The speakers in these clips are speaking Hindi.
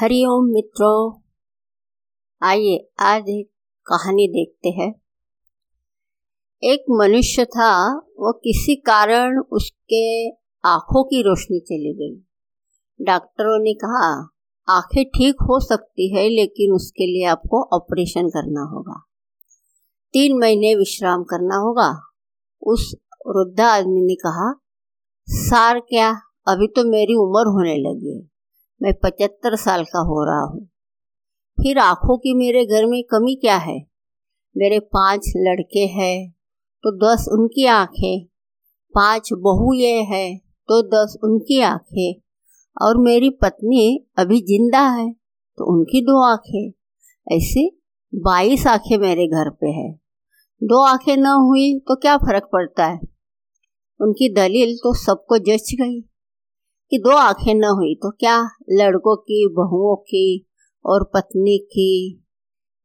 हरिओम मित्रों, आइए आज एक कहानी देखते हैं। एक मनुष्य था, वो किसी कारण उसके आँखों की रोशनी चली गई। डॉक्टरों ने कहा, आँखें ठीक हो सकती है, लेकिन उसके लिए आपको ऑपरेशन करना होगा। तीन महीने विश्राम करना होगा। उस वृद्धा आदमी ने कहा, सार क्या, अभी तो मेरी उम्र होने लगी है। मैं पचहत्तर साल का हो रहा हूँ। फिर आँखों की मेरे घर में कमी क्या है? मेरे पाँच लड़के हैं तो दस उनकी आँखें। पाँच बहू ये है तो दस उनकी आँखें। और मेरी पत्नी अभी ज़िंदा है तो उनकी दो आँखें। ऐसे बाईस आँखें मेरे घर पे है। दो आँखें न हुई तो क्या फ़र्क पड़ता है? उनकी दलील तो सबको जच गई। कि दो आँखें न हुई तो क्या लड़कों की, बहुओं की और पत्नी की?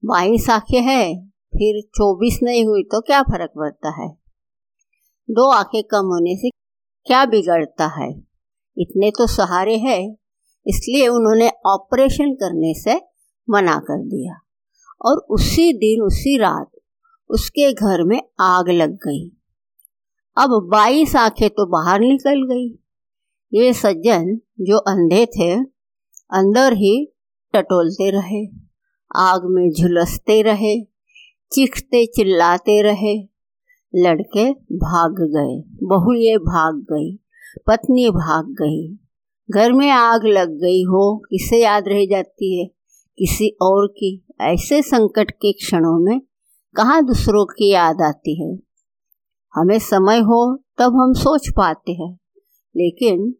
बाईस आँखें है, फिर चौबीस नहीं हुई तो क्या फ़र्क पड़ता है? दो आँखें कम होने से क्या बिगड़ता है? इतने तो सहारे है, इसलिए उन्होंने ऑपरेशन करने से मना कर दिया। और उसी दिन, उसी रात उसके घर में आग लग गई। अब बाईस आँखें तो बाहर निकल गई। ये सज्जन जो अंधे थे, अंदर ही टटोलते रहे, आग में झुलसते रहे, चीखते चिल्लाते रहे। लड़के भाग गए बहू ये भाग गई, पत्नी भाग गई। घर में आग लग गई हो, किसे याद रह जाती है? किसी और की। ऐसे संकट के क्षणों में कहाँ दूसरों की याद आती है? हमें समय हो, तब हम सोच पाते हैं। लेकिन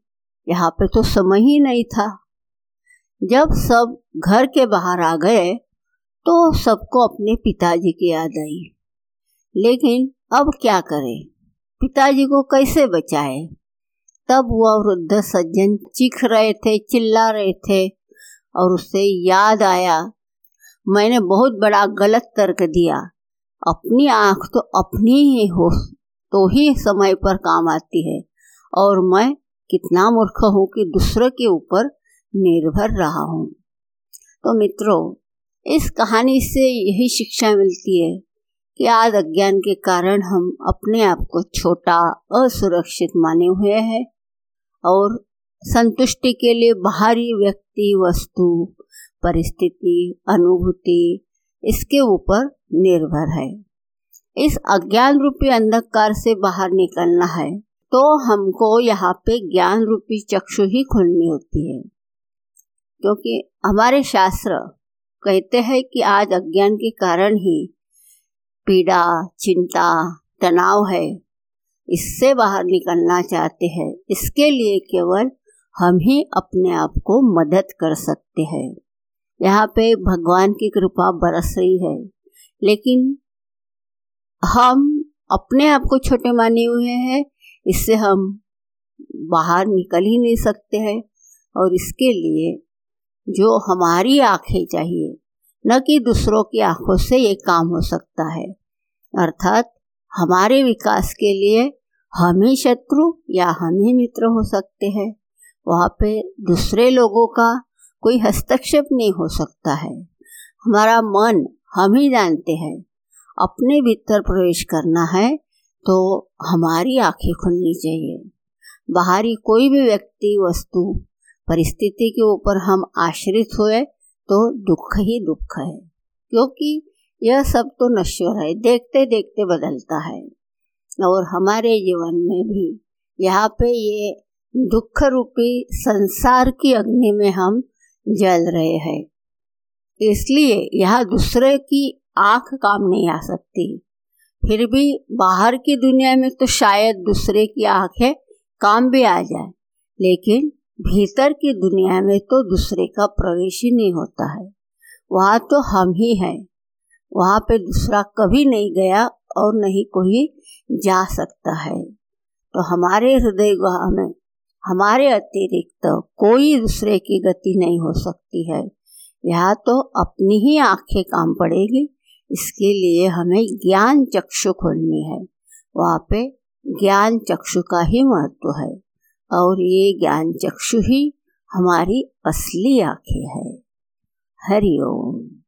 यहाँ पे तो समय ही नहीं था। जब सब घर के बाहर आ गए तो सबको अपने पिताजी की याद आई। लेकिन अब क्या करें? पिताजी को कैसे बचाए? तब वह वृद्ध सज्जन चीख रहे थे, चिल्ला रहे थे, और उससे याद आया, मैंने बहुत बड़ा गलत तर्क दिया। अपनी आँख तो अपनी ही हो तो ही समय पर काम आती है, और मैं कितना मूर्ख हूँ कि दूसरों के ऊपर निर्भर रहा हूँ। तो मित्रों, इस कहानी से यही शिक्षा मिलती है कि आज अज्ञान के कारण हम अपने आप को छोटा, असुरक्षित माने हुए हैं और संतुष्टि के लिए बाहरी व्यक्ति, वस्तु, परिस्थिति, अनुभूति इसके ऊपर निर्भर है। इस अज्ञान रूपी अंधकार से बाहर निकलना है। तो हमको यहाँ पे ज्ञान रूपी चक्षु ही खोलनी होती है। क्योंकि हमारे शास्त्र कहते हैं कि आज अज्ञान के कारण ही पीड़ा, चिंता, तनाव है। इससे बाहर निकलना चाहते हैं। इसके लिए केवल हम ही अपने आप को मदद कर सकते हैं। यहाँ पे भगवान की कृपा बरस रही है। लेकिन हम अपने आप को छोटे माने हुए हैं इससे हम बाहर निकल ही नहीं सकते हैं और इसके लिए जो हमारी आँखें चाहिए, न कि दूसरों की आँखों से ये काम हो सकता है। अर्थात हमारे विकास के लिए हम ही शत्रु या हम ही मित्र हो सकते हैं। वहाँ पे दूसरे लोगों का कोई हस्तक्षेप नहीं हो सकता है। हमारा मन हम ही जानते हैं। अपने भीतर प्रवेश करना है तो हमारी आँखें खुलनी चाहिए। बाहरी कोई भी व्यक्ति, वस्तु, परिस्थिति के ऊपर हम आश्रित हुए तो दुख ही दुख है, क्योंकि यह सब तो नश्वर है देखते देखते बदलता है। और हमारे जीवन में भी यहाँ पे ये दुख रूपी संसार की अग्नि में हम जल रहे हैं, इसलिए यह दूसरे की आँख काम नहीं आ सकती। फिर भी बाहर की दुनिया में तो शायद दूसरे की आँखें काम भी आ जाए, लेकिन भीतर की दुनिया में तो दूसरे का प्रवेश ही नहीं होता है। वहाँ तो हम ही हैं। वहाँ पे दूसरा कभी नहीं गया और नहीं कोई जा सकता है। तो हमारे हृदय गुहा में, हमारे अतिरिक्त कोई दूसरे की गति नहीं हो सकती है। यहाँ तो अपनी ही आँखें काम पड़ेगी इसके लिए हमें ज्ञान चक्षु खोलनी है। वहाँ पे ज्ञान चक्षु का ही महत्व है और ये ज्ञान चक्षु ही हमारी असली आँखें है। हरिओम